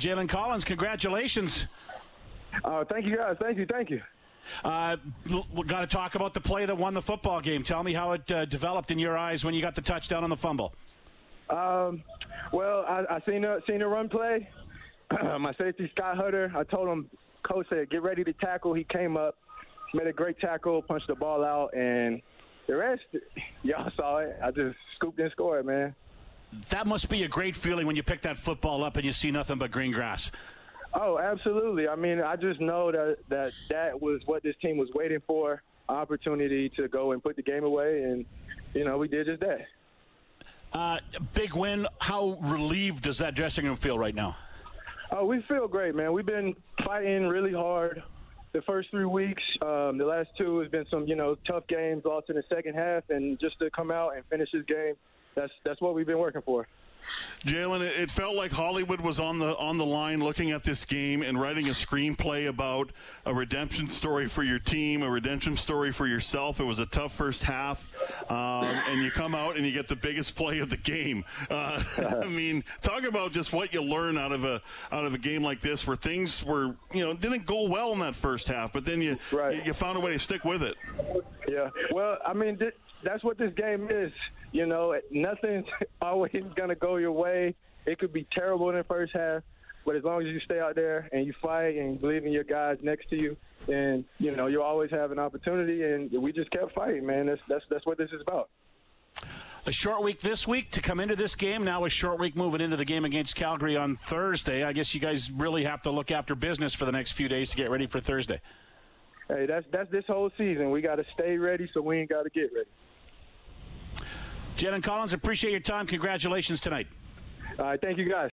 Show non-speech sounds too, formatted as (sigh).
Jalen Collins, congratulations. Uh, thank you, guys. Thank you. Thank you. Uh, got to talk about the play that won the football game. Tell me how it uh, developed in your eyes when you got the touchdown on the fumble. Um, well, I, I seen a seen a run play. (clears throat) My safety Scott Hutter. I told him, coach said, get ready to tackle. He came up, made a great tackle, punched the ball out, and the rest, y'all saw it. I just scooped and scored, man. That must be a great feeling when you pick that football up and you see nothing but green grass. Oh, absolutely. I mean, I just know that that that was what this team was waiting for, opportunity to go and put the game away, and you know we did just that. Uh, big win. How relieved does that dressing room feel right now? Oh, we feel great, man. We've been fighting really hard the first three weeks. Um, the last two has been some, you know, tough games, lost in the second half, and just to come out and finish this game, that's that's what we've been working for. Jalen, it felt like Hollywood was on the on the line looking at this game and writing a screenplay about a redemption story for your team, a redemption story for yourself. It was a tough first half, um, and you come out and you get the biggest play of the game. Uh, (laughs) I mean, talk about just what you learn out of a out of a game like this, where things were you know didn't go well in that first half, but then you right. you, you found a way to stick with it. Yeah, well, I mean, th- that's what this game is. You know, nothing's (laughs) always going to go your way. It could be terrible in the first half, but as long as you stay out there and you fight and believe in your guys next to you, then you know you'll always have an opportunity. And we just kept fighting, man. That's that's that's what this is about. A short week this week to come into this game. Now a short week moving into the game against Calgary on Thursday. I guess you guys really have to look after business for the next few days to get ready for Thursday. Hey, that's that's this whole season. We got to stay ready, so we ain't got to get ready. Jalen Collins, appreciate your time. Congratulations tonight. All right, thank you guys.